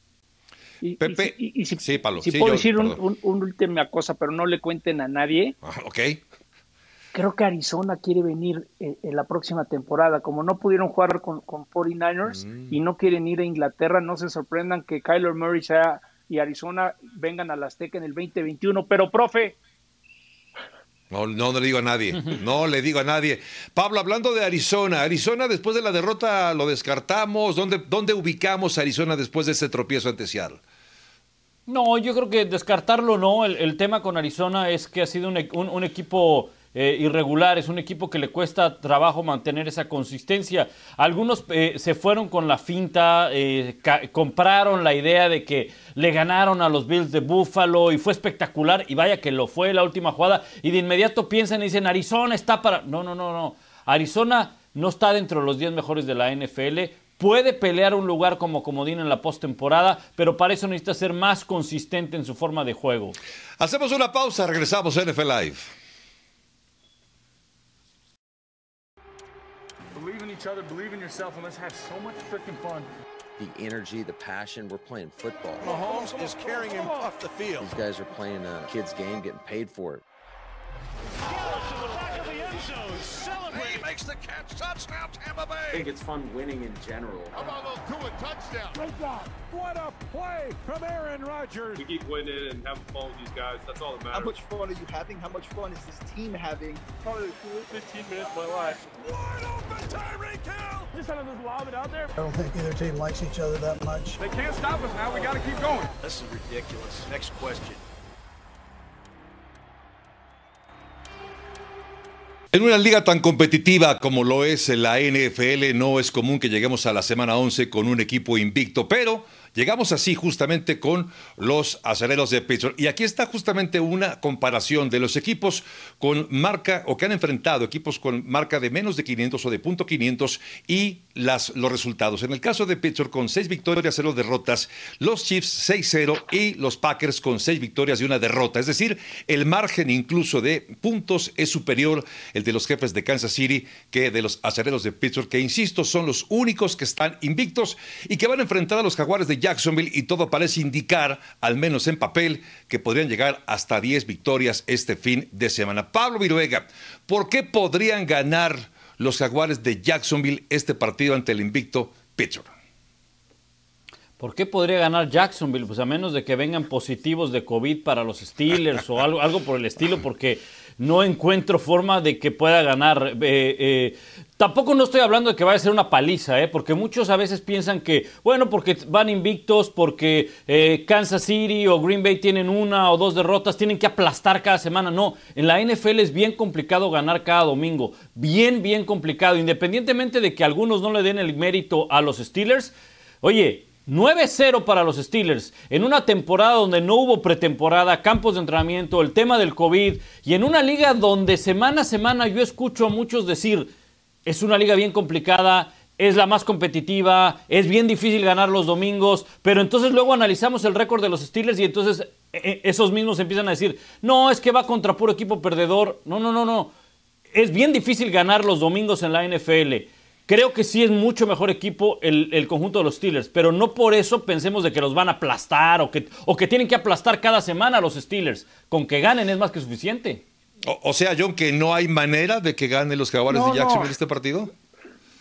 Y, Pepe, y, si, sí, Pablo. Si puedo decir un, última cosa, pero no le cuenten a nadie. Ah, ok. Creo que Arizona quiere venir eh, en la próxima temporada. Como no pudieron jugar con, con 49ers mm. y no quieren ir a Inglaterra, no se sorprendan que Kyler Murray sea y Arizona vengan a la Azteca en el 2021. Pero, profe, no, no, le digo a nadie, no le digo a nadie. Pablo, hablando de Arizona, Arizona después de la derrota lo descartamos. ¿Dónde, dónde ubicamos a Arizona después de ese tropiezo ante Seattle? No, yo creo que descartarlo no. El, tema con Arizona es que ha sido un, un equipo eh, irregular, es un equipo que le cuesta trabajo mantener esa consistencia. Algunos eh, se fueron con la finta, eh, compraron la idea de que le ganaron a los Bills de Buffalo y fue espectacular y vaya que lo fue la última jugada y de inmediato piensan y dicen Arizona está para... No, no, no, no. Arizona no está dentro de los 10 mejores de la NFL, puede pelear un lugar como comodín en la postemporada, pero para eso necesita ser más consistente en su forma de juego. Hacemos una pausa, regresamos a NFL Live. Each other, believe in yourself, and let's have so much freaking fun. The energy, the passion, we're playing football. Mahomes is carrying him off the field. These guys are playing a kid's game, getting paid for it. He makes the catch. Touchdown, Tampa I think it's fun winning in general. How about those two a touchdown? Great job. What a play from Aaron Rodgers. We keep winning and having fun with these guys. That's all that matters. How much fun are you having? How much fun is this team having? Probably the coolest 15 minutes of my life. Wide open, Tyreek Hill. Just kind of just lob it out there. I don't think either team likes each other that much. They can't stop us now. We got to keep going. This is ridiculous. Next question. En una liga tan competitiva como lo es la NFL, no es común que lleguemos a la semana 11 con un equipo invicto, pero llegamos así justamente con los aceleros de Pittsburgh. Y aquí está justamente una comparación de los equipos con marca o que han enfrentado equipos con marca de menos de 500 o de punto 500 y los resultados. En el caso de Pittsburgh con 6 victorias, 0 derrotas, los Chiefs 6-0 y los Packers con 6 victorias y una derrota. Es decir, el margen incluso de puntos es superior el de los jefes de Kansas City que de los aceleros de Pittsburgh, que insisto, son los únicos que están invictos y que van a enfrentar a los jaguares de Jacksonville y todo parece indicar, al menos en papel, que podrían llegar hasta 10 victorias este fin de semana. Pablo Viruega, ¿por qué podrían ganar los jaguares de Jacksonville este partido ante el invicto Pittsburgh? ¿Por qué podría ganar Jacksonville? Pues a menos de que vengan positivos de COVID para los Steelers o algo, algo por el estilo, porque no encuentro forma de que pueda ganar. Eh, eh, tampoco no estoy hablando de que vaya a ser una paliza, eh, porque muchos a veces piensan que, bueno, porque van invictos, porque eh, Kansas City o Green Bay tienen una o dos derrotas, tienen que aplastar cada semana. No, en la NFL es bien complicado ganar cada domingo. Bien, bien complicado. Independientemente de que algunos no le den el mérito a los Steelers. Oye, 9-0 para los Steelers. En una temporada donde no hubo pretemporada, campos de entrenamiento, el tema del COVID y en una liga donde semana a semana yo escucho a muchos decir, es una liga bien complicada, es la más competitiva, es bien difícil ganar los domingos, pero entonces luego analizamos el récord de los Steelers y entonces eh, esos mismos empiezan a decir, no, es que va contra puro equipo perdedor, no, no, no, no, es bien difícil ganar los domingos en la NFL. Creo que sí es mucho mejor equipo el, el, conjunto de los Steelers, pero no por eso pensemos de que los van a aplastar o que, o que tienen que aplastar cada semana a los Steelers. Con que ganen es más que suficiente. O, o sea, John, que no hay manera de que ganen los jaguares No, de Jacksonville no. este partido.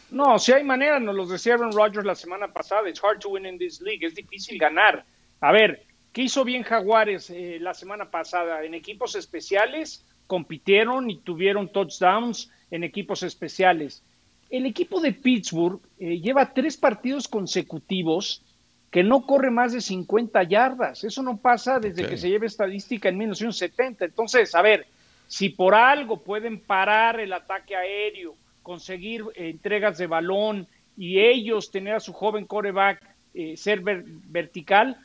No, si hay manera, nos los decía Aaron Rodgers la semana pasada. It's hard to win in this league. Es difícil ganar. A ver, ¿qué hizo bien Jaguares eh, la semana pasada? En equipos especiales compitieron y tuvieron touchdowns en equipos especiales. El equipo de Pittsburgh eh, lleva tres partidos consecutivos que no corre más de 50 yardas. Eso no pasa desde que se lleva estadística en 1970. Entonces, a ver, si por algo pueden parar el ataque aéreo, conseguir eh, entregas de balón y ellos tener a su joven coreback eh, ser ver- vertical,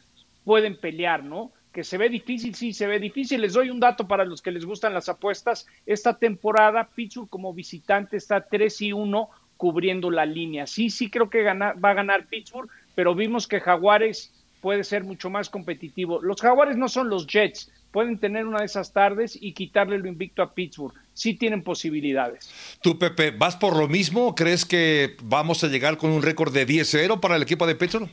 pueden pelear, ¿no? Que se ve difícil, sí, se ve difícil. Les doy un dato para los que les gustan las apuestas. Esta temporada, Pittsburgh como visitante está 3 y 1 cubriendo la línea. Sí, sí creo que va a ganar Pittsburgh, pero vimos que Jaguares puede ser mucho más competitivo. Los Jaguares no son los Jets, pueden tener una de esas tardes y quitarle lo invicto a Pittsburgh. Sí tienen posibilidades. Tú, Pepe, ¿vas por lo mismo? ¿Crees que vamos a llegar con un récord de 10-0 para el equipo de Pittsburgh?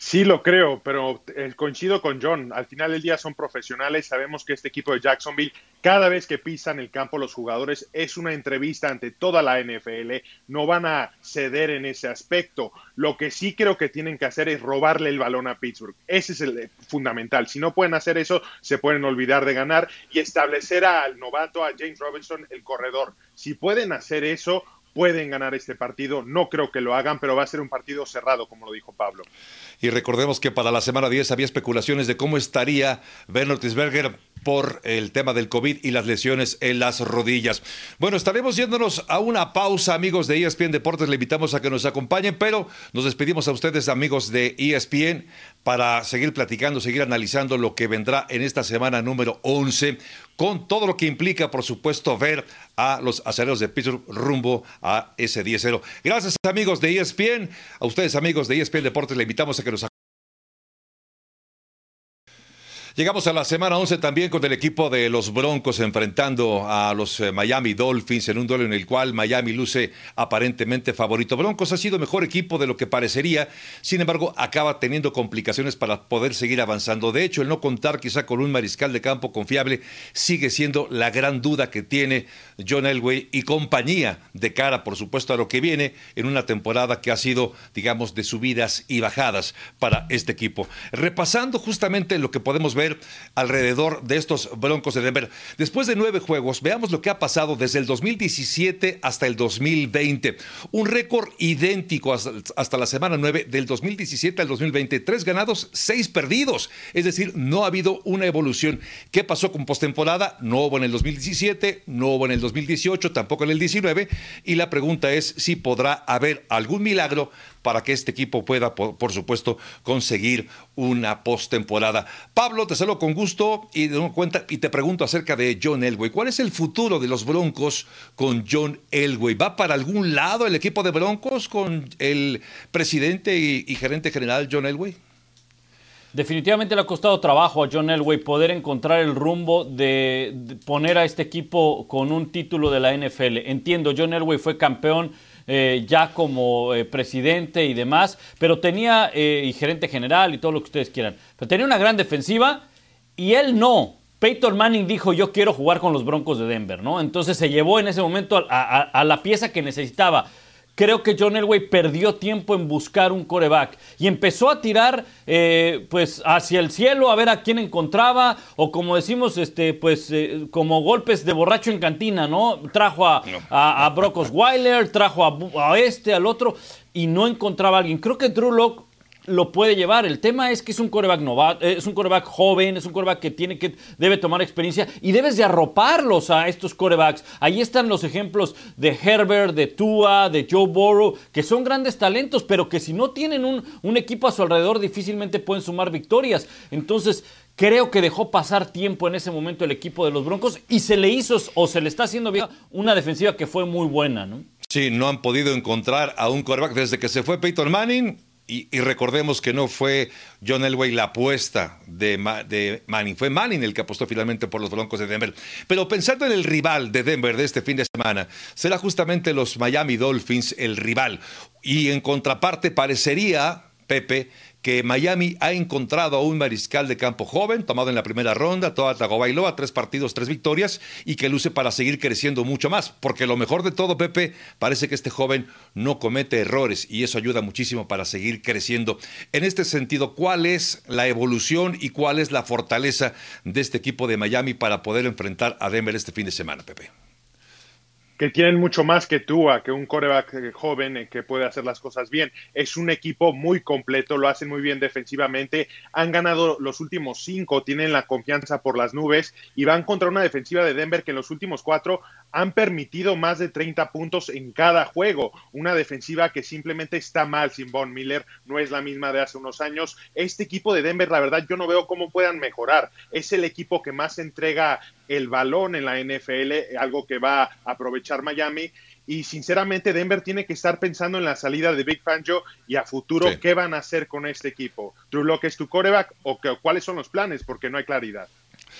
Sí lo creo, pero coincido con John. Al final del día son profesionales. Sabemos que este equipo de Jacksonville, cada vez que pisan el campo los jugadores, es una entrevista ante toda la NFL. No van a ceder en ese aspecto. Lo que sí creo que tienen que hacer es robarle el balón a Pittsburgh. Ese es el eh, fundamental. Si no pueden hacer eso, se pueden olvidar de ganar y establecer al novato, a James Robinson, el corredor. Si pueden hacer eso, pueden ganar este partido. No creo que lo hagan, pero va a ser un partido cerrado, como lo dijo Pablo. Y recordemos que para la semana 10 había especulaciones de cómo estaría Ben por el tema del COVID y las lesiones en las rodillas. Bueno, estaremos yéndonos a una pausa, amigos de ESPN Deportes. Le invitamos a que nos acompañen, pero nos despedimos a ustedes, amigos de ESPN, para seguir platicando, seguir analizando lo que vendrá en esta semana número 11 con todo lo que implica, por supuesto, ver a los aceleros de Pittsburgh rumbo a ese 10-0. Gracias amigos de ESPN, a ustedes amigos de ESPN Deportes, le invitamos a que nos Llegamos a la semana 11 también con el equipo de los Broncos enfrentando a los eh, Miami Dolphins en un duelo en el cual Miami luce aparentemente favorito. Broncos ha sido mejor equipo de lo que parecería, sin embargo acaba teniendo complicaciones para poder seguir avanzando. De hecho, el no contar quizá con un mariscal de campo confiable sigue siendo la gran duda que tiene John Elway y compañía de cara, por supuesto, a lo que viene en una temporada que ha sido, digamos, de subidas y bajadas para este equipo. Repasando justamente lo que podemos ver alrededor de estos Broncos de Denver. Después de nueve juegos, veamos lo que ha pasado desde el 2017 hasta el 2020. Un récord idéntico hasta, la semana nueve del 2017 al 2020. Tres ganados, seis perdidos. Es decir, no ha habido una evolución. ¿Qué pasó con postemporada? No hubo en el 2017, no hubo en el 2018, tampoco en el 19. Y la pregunta es si podrá haber algún milagro para que este equipo pueda, por, supuesto, conseguir una postemporada. Pablo, te saludo con gusto y, de cuenta, y te pregunto acerca de John Elway. ¿Cuál es el futuro de los Broncos con John Elway? ¿Va para algún lado el equipo de Broncos con el presidente y, gerente general John Elway? Definitivamente le ha costado trabajo a John Elway poder encontrar el rumbo de, poner a este equipo con un título de la NFL. Entiendo, John Elway fue campeón eh, ya como eh, presidente y demás, pero tenía, eh, y gerente general y todo lo que ustedes quieran, pero tenía una gran defensiva y él no. Peyton Manning dijo yo quiero jugar con los Broncos de Denver, ¿no? Entonces se llevó en ese momento a la pieza que necesitaba creo que John Elway perdió tiempo en buscar un coreback y empezó a tirar eh, pues hacia el cielo a ver a quién encontraba o como decimos este pues eh, como golpes de borracho en cantina, ¿no? Trajo a, a, Brock Osweiler, trajo a, a, este, al otro y no encontraba a alguien. Creo que Drew Locke lo puede llevar. El tema es que es un coreback eh, es un coreback joven, es un coreback que tiene que debe tomar experiencia y debes de arroparlos a estos corebacks. Ahí están los ejemplos de Herbert, de Tua, de Joe Burrow, que son grandes talentos, pero que si no tienen un, un equipo a su alrededor difícilmente pueden sumar victorias. Entonces, creo que dejó pasar tiempo en ese momento el equipo de los Broncos y se le hizo o se le está haciendo bien una defensiva que fue muy buena, ¿no? Sí, no han podido encontrar a un coreback desde que se fue Peyton Manning y, recordemos que no fue John Elway la apuesta de, de, Manning, fue Manning el que apostó finalmente por los Broncos de Denver. Pero pensando en el rival de Denver de este fin de semana, será justamente los Miami Dolphins el rival. Y en contraparte parecería, Pepe, que Miami ha encontrado a un mariscal de campo joven, tomado en la primera ronda, toda Tagovailoa, tres partidos, tres victorias, y que luce para seguir creciendo mucho más. Porque lo mejor de todo, Pepe, parece que este joven no comete errores y eso ayuda muchísimo para seguir creciendo. En este sentido, ¿cuál es la evolución y cuál es la fortaleza de este equipo de Miami para poder enfrentar a Denver este fin de semana, Pepe? Que tienen mucho más que Tua, que un coreback eh, joven eh, que puede hacer las cosas bien. Es un equipo muy completo, lo hacen muy bien defensivamente. Han ganado los últimos cinco, tienen la confianza por las nubes y van contra una defensiva de Denver que en los últimos cuatro han permitido más de 30 puntos en cada juego. Una defensiva que simplemente está mal sin Von Miller, no es la misma de hace unos años. Este equipo de Denver, la verdad, yo no veo cómo puedan mejorar. Es el equipo que más entrega el balón en la NFL, algo que va a aprovechar Miami. Y sinceramente Denver tiene que estar pensando en la salida de Big Fangio y a futuro qué van a hacer con este equipo. Drew Locke es tu coreback o cuáles son los planes porque no hay claridad.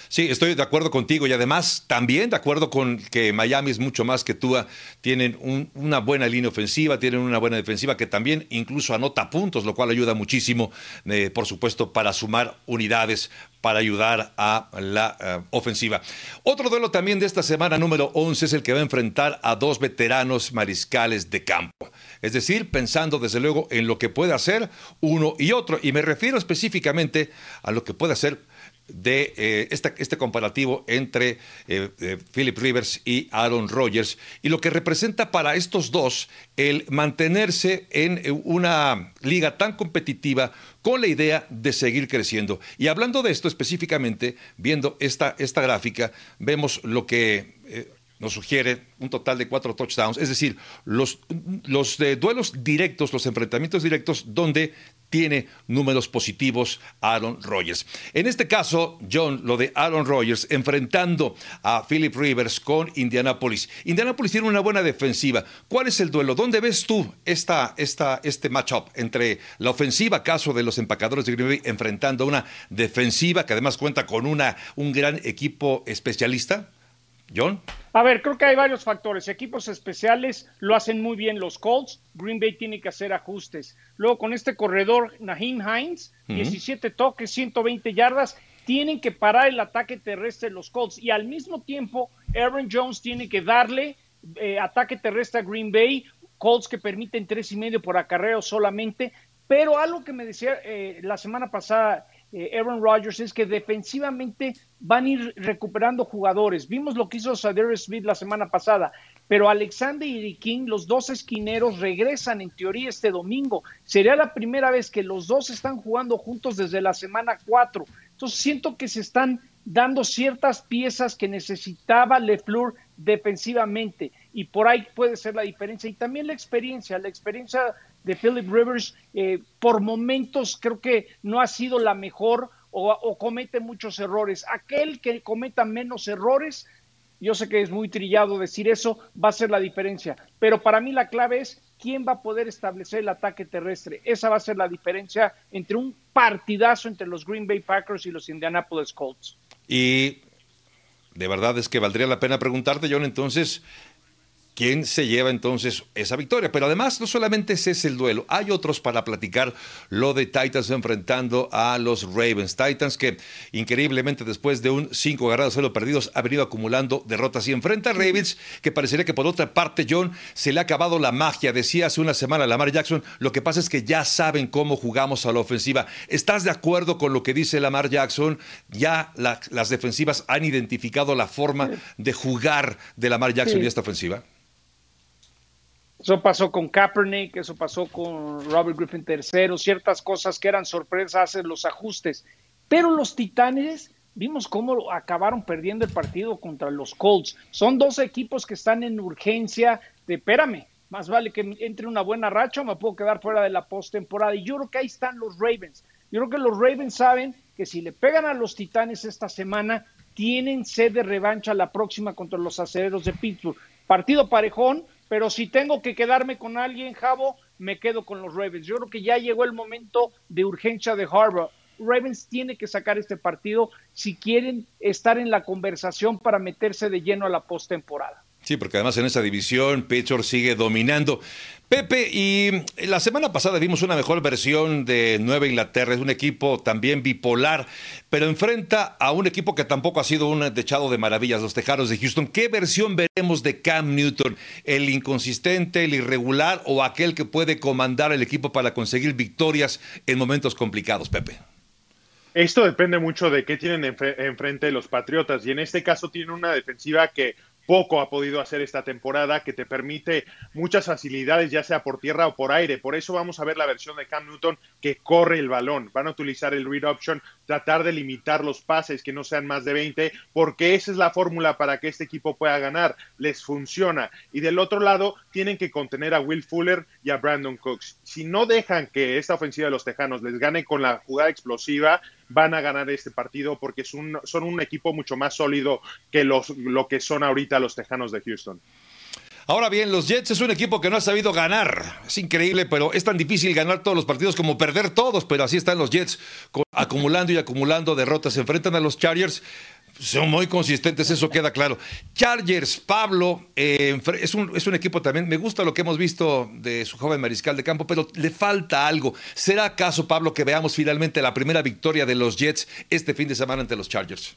Sí, estoy de acuerdo contigo y además también de acuerdo con que Miami es mucho más que Tua. Tienen una buena línea ofensiva, tienen una buena defensiva que también incluso anota puntos, lo cual ayuda muchísimo, eh, por supuesto, para sumar unidades para ayudar a la eh, ofensiva. Otro duelo también de esta semana número 11 es el que va a enfrentar a dos veteranos mariscales de campo. Es decir, pensando desde luego en lo que puede hacer uno y otro. Y me refiero específicamente a lo que puede hacer de eh, este comparativo entre eh, eh, Philip Rivers y Aaron Rodgers y lo que representa para estos dos el mantenerse en una liga tan competitiva con la idea de seguir creciendo. Y hablando de esto específicamente, viendo esta, esta gráfica, vemos lo que nos sugiere un total de cuatro touchdowns, es decir, los, los duelos directos, los enfrentamientos directos donde tiene números positivos Aaron Rodgers. En este caso, John, lo de Aaron Rodgers enfrentando a Philip Rivers con Indianapolis. Indianapolis tiene una buena defensiva. ¿Cuál es el duelo? ¿Dónde ves tú esta, esta, este matchup entre la ofensiva, caso de los empacadores de Green Bay, enfrentando a una defensiva que además cuenta con una, un gran equipo especialista? John. A ver, creo que hay varios factores. Equipos especiales lo hacen muy bien los Colts. Green Bay tiene que hacer ajustes. Luego con este corredor, Naheem Hines, 17 toques, 120 yardas. Tienen que parar el ataque terrestre de los Colts. Y al mismo tiempo, Aaron Jones tiene que darle eh, ataque terrestre a Green Bay. Colts que permiten tres y medio por acarreo solamente. Pero algo que me decía eh, la semana pasada eh, Aaron Rodgers es que defensivamente van a ir recuperando jugadores. Vimos lo que hizo Sader Smith la semana pasada, pero Alexander y King, los dos esquineros, regresan en teoría este domingo. Sería la primera vez que los dos están jugando juntos desde la semana 4. Entonces siento que se están dando ciertas piezas que necesitaba LeFleur defensivamente y por ahí puede ser la diferencia y también la experiencia, la experiencia de Philip Rivers eh, por momentos creo que no ha sido la mejor o, comete muchos errores. Aquel que cometa menos errores, yo sé que es muy trillado decir eso, va a ser la diferencia. Pero para mí la clave es quién va a poder establecer el ataque terrestre. Esa va a ser la diferencia entre un partidazo entre los Green Bay Packers y los Indianapolis Colts. Y de verdad es que valdría la pena preguntarte, John, entonces, quién se lleva entonces esa victoria. Pero además, no solamente ese es el duelo, hay otros para platicar lo de Titans enfrentando a los Ravens. Titans que increíblemente después de un 5 ganados, 0 perdidos, ha venido acumulando derrotas y enfrenta a Ravens que parecería que por otra parte, John, se le ha acabado la magia. Decía hace una semana Lamar Jackson, lo que pasa es que ya saben cómo jugamos a la ofensiva. ¿Estás de acuerdo con lo que dice Lamar Jackson? Ya las defensivas han identificado la forma de jugar de Lamar Jackson y esta ofensiva. Eso pasó con Kaepernick, eso pasó con Robert Griffin III, ciertas cosas que eran sorpresas, hacen los ajustes. Pero los Titanes, vimos cómo acabaron perdiendo el partido contra los Colts. Son dos equipos que están en urgencia de, espérame, más vale que entre una buena racha o me puedo quedar fuera de la postemporada. Y yo creo que ahí están los Ravens. Yo creo que los Ravens saben que si le pegan a los Titanes esta semana, tienen sed de revancha la próxima contra los acereros de Pittsburgh. Partido parejón, pero si tengo que quedarme con alguien, Javo, me quedo con los Ravens. Yo creo que ya llegó el momento de urgencia de Harvard. Ravens tiene que sacar este partido si quieren estar en la conversación para meterse de lleno a la postemporada. Sí, porque además en esa división Pittsburgh sigue dominando. Pepe, y la semana pasada vimos una mejor versión de Nueva Inglaterra, es un equipo también bipolar, pero enfrenta a un equipo que tampoco ha sido un dechado de maravillas, los Tejanos de Houston. ¿Qué versión veremos de Cam Newton? ¿El inconsistente, el irregular o aquel que puede comandar el equipo para conseguir victorias en momentos complicados, Pepe? Esto depende mucho de qué tienen enfrente los Patriotas y en este caso tiene una defensiva que poco ha podido hacer esta temporada, que te permite muchas facilidades, ya sea por tierra o por aire. Por eso vamos a ver la versión de Cam Newton que corre el balón. Van a utilizar el read option, tratar de limitar los pases que no sean más de 20, porque esa es la fórmula para que este equipo pueda ganar. Les funciona. Y del otro lado, tienen que contener a Will Fuller y a Brandon Cooks. Si no dejan que esta ofensiva de los Tejanos les gane con la jugada explosiva, van a ganar este partido porque son un equipo mucho más sólido que los, lo que son ahorita los Tejanos de Houston. Ahora bien, los Jets es un equipo que no ha sabido ganar. Es increíble, pero es tan difícil ganar todos los partidos como perder todos. Pero así están los Jets, acumulando y acumulando derrotas. Se enfrentan a los Chargers. Son muy consistentes, eso queda claro. Chargers, Pablo, eh, es, un, es un equipo también. Me gusta lo que hemos visto de su joven mariscal de campo, pero le falta algo. ¿Será acaso, Pablo, que veamos finalmente la primera victoria de los Jets este fin de semana ante los Chargers?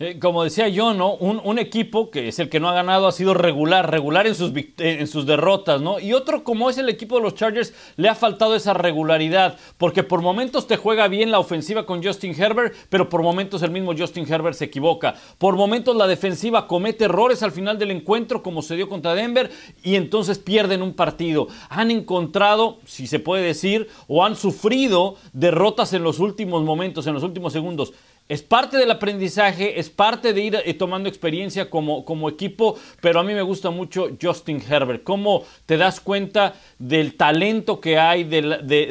Eh, como decía yo, ¿no? Un, equipo que es el que no ha ganado ha sido regular, regular en sus, en sus derrotas, ¿no? Y otro como es el equipo de los Chargers, le ha faltado esa regularidad, porque por momentos te juega bien la ofensiva con Justin Herbert, pero por momentos el mismo Justin Herbert se equivoca. Por momentos la defensiva comete errores al final del encuentro, como se dio contra Denver, y entonces pierden un partido. Han encontrado, si se puede decir, o han sufrido derrotas en los últimos momentos, en los últimos segundos. Es parte del aprendizaje, es parte de ir eh, tomando experiencia como, como equipo, pero a mí me gusta mucho Justin Herbert. Cómo te das cuenta del talento que hay, de,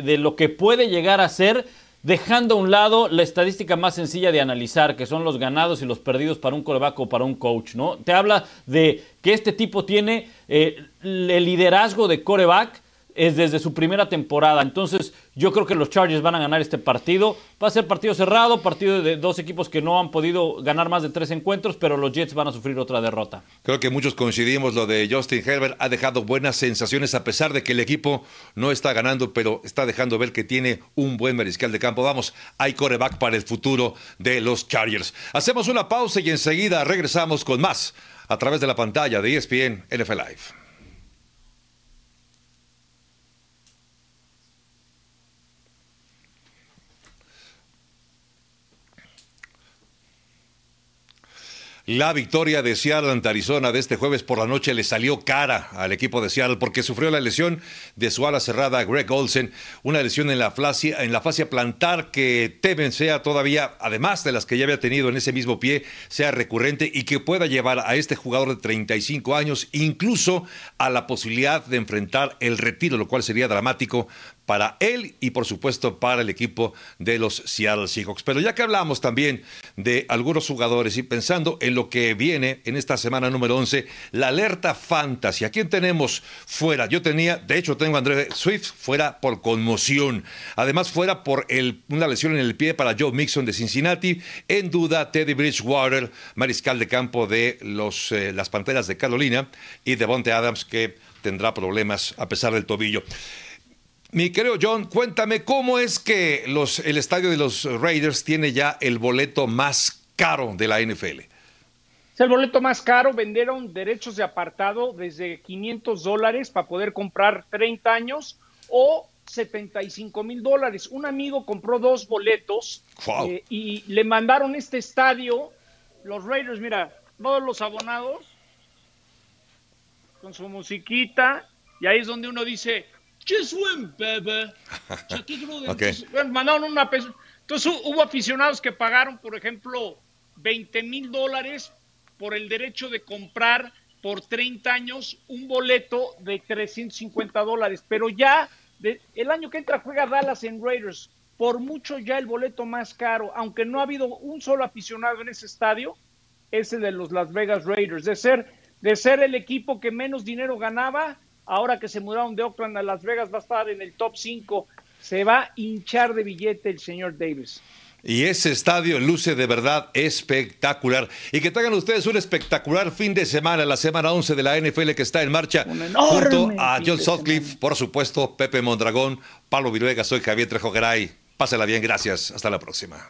de lo que puede llegar a ser dejando a un lado la estadística más sencilla de analizar, que son los ganados y los perdidos para un coreback o para un coach, ¿no? Te habla de que este tipo tiene eh, el liderazgo de coreback es desde su primera temporada. Entonces, yo creo que los Chargers van a ganar este partido. Va a ser partido cerrado, partido de dos equipos que no han podido ganar más de tres encuentros, pero los Jets van a sufrir otra derrota. Creo que muchos coincidimos. Lo de Justin Herbert ha dejado buenas sensaciones, a pesar de que el equipo no está ganando, pero está dejando ver que tiene un buen mariscal de campo. Vamos, hay coreback para el futuro de los Chargers. Hacemos una pausa y enseguida regresamos con más a través de la pantalla de ESPN NFL Live. La victoria de Seattle ante Arizona de este jueves por la noche le salió cara al equipo de Seattle porque sufrió la lesión de su ala cerrada Greg Olsen, una lesión en la, fascia, en la fascia plantar que temen sea todavía, además de las que ya había tenido en ese mismo pie, sea recurrente y que pueda llevar a este jugador de 35 años incluso a la posibilidad de enfrentar el retiro, lo cual sería dramático para él y por supuesto para el equipo de los Seattle Seahawks. Pero ya que hablamos también de algunos jugadores y pensando en lo que viene en esta semana número 11, la alerta fantasy. ¿A quién tenemos fuera? Yo tenía, de hecho tengo a André Swift fuera por conmoción. Además fuera por una lesión en el pie para Joe Mixon de Cincinnati. En duda Teddy Bridgewater, mariscal de campo de los, eh, las Panteras de Carolina y Devonte Adams que tendrá problemas a pesar del tobillo. Mi querido John, cuéntame cómo es que los, el estadio de los Raiders tiene ya el boleto más caro de la NFL. Es el boleto más caro. Vendieron derechos de apartado desde 500 dólares para poder comprar 30 años o 75 mil dólares. Un amigo compró dos boletos eh, y le mandaron este estadio. Los Raiders, mira, todos los abonados con su musiquita. Y ahí es donde uno dice, Just win, baby. Entonces, mandaron una Entonces hubo aficionados que pagaron, por ejemplo, 20 mil dólares por el derecho de comprar por 30 años un boleto de 350 dólares. Pero ya el año que entra juega Dallas en Raiders. Por mucho ya el boleto más caro, aunque no ha habido un solo aficionado en ese estadio, ese de los Las Vegas Raiders. De ser, de ser el equipo que menos dinero ganaba, ahora que se mudaron de Oakland a Las Vegas, va a estar en el top 5. Se va a hinchar de billete el señor Davis. Y ese estadio luce de verdad espectacular. Y que tengan ustedes un espectacular fin de semana, la semana 11 de la NFL que está en marcha. Junto a John Sutcliffe, por supuesto, Pepe Mondragón, Pablo Viruega, soy Javier Trejo Pásela bien, gracias. Hasta la próxima.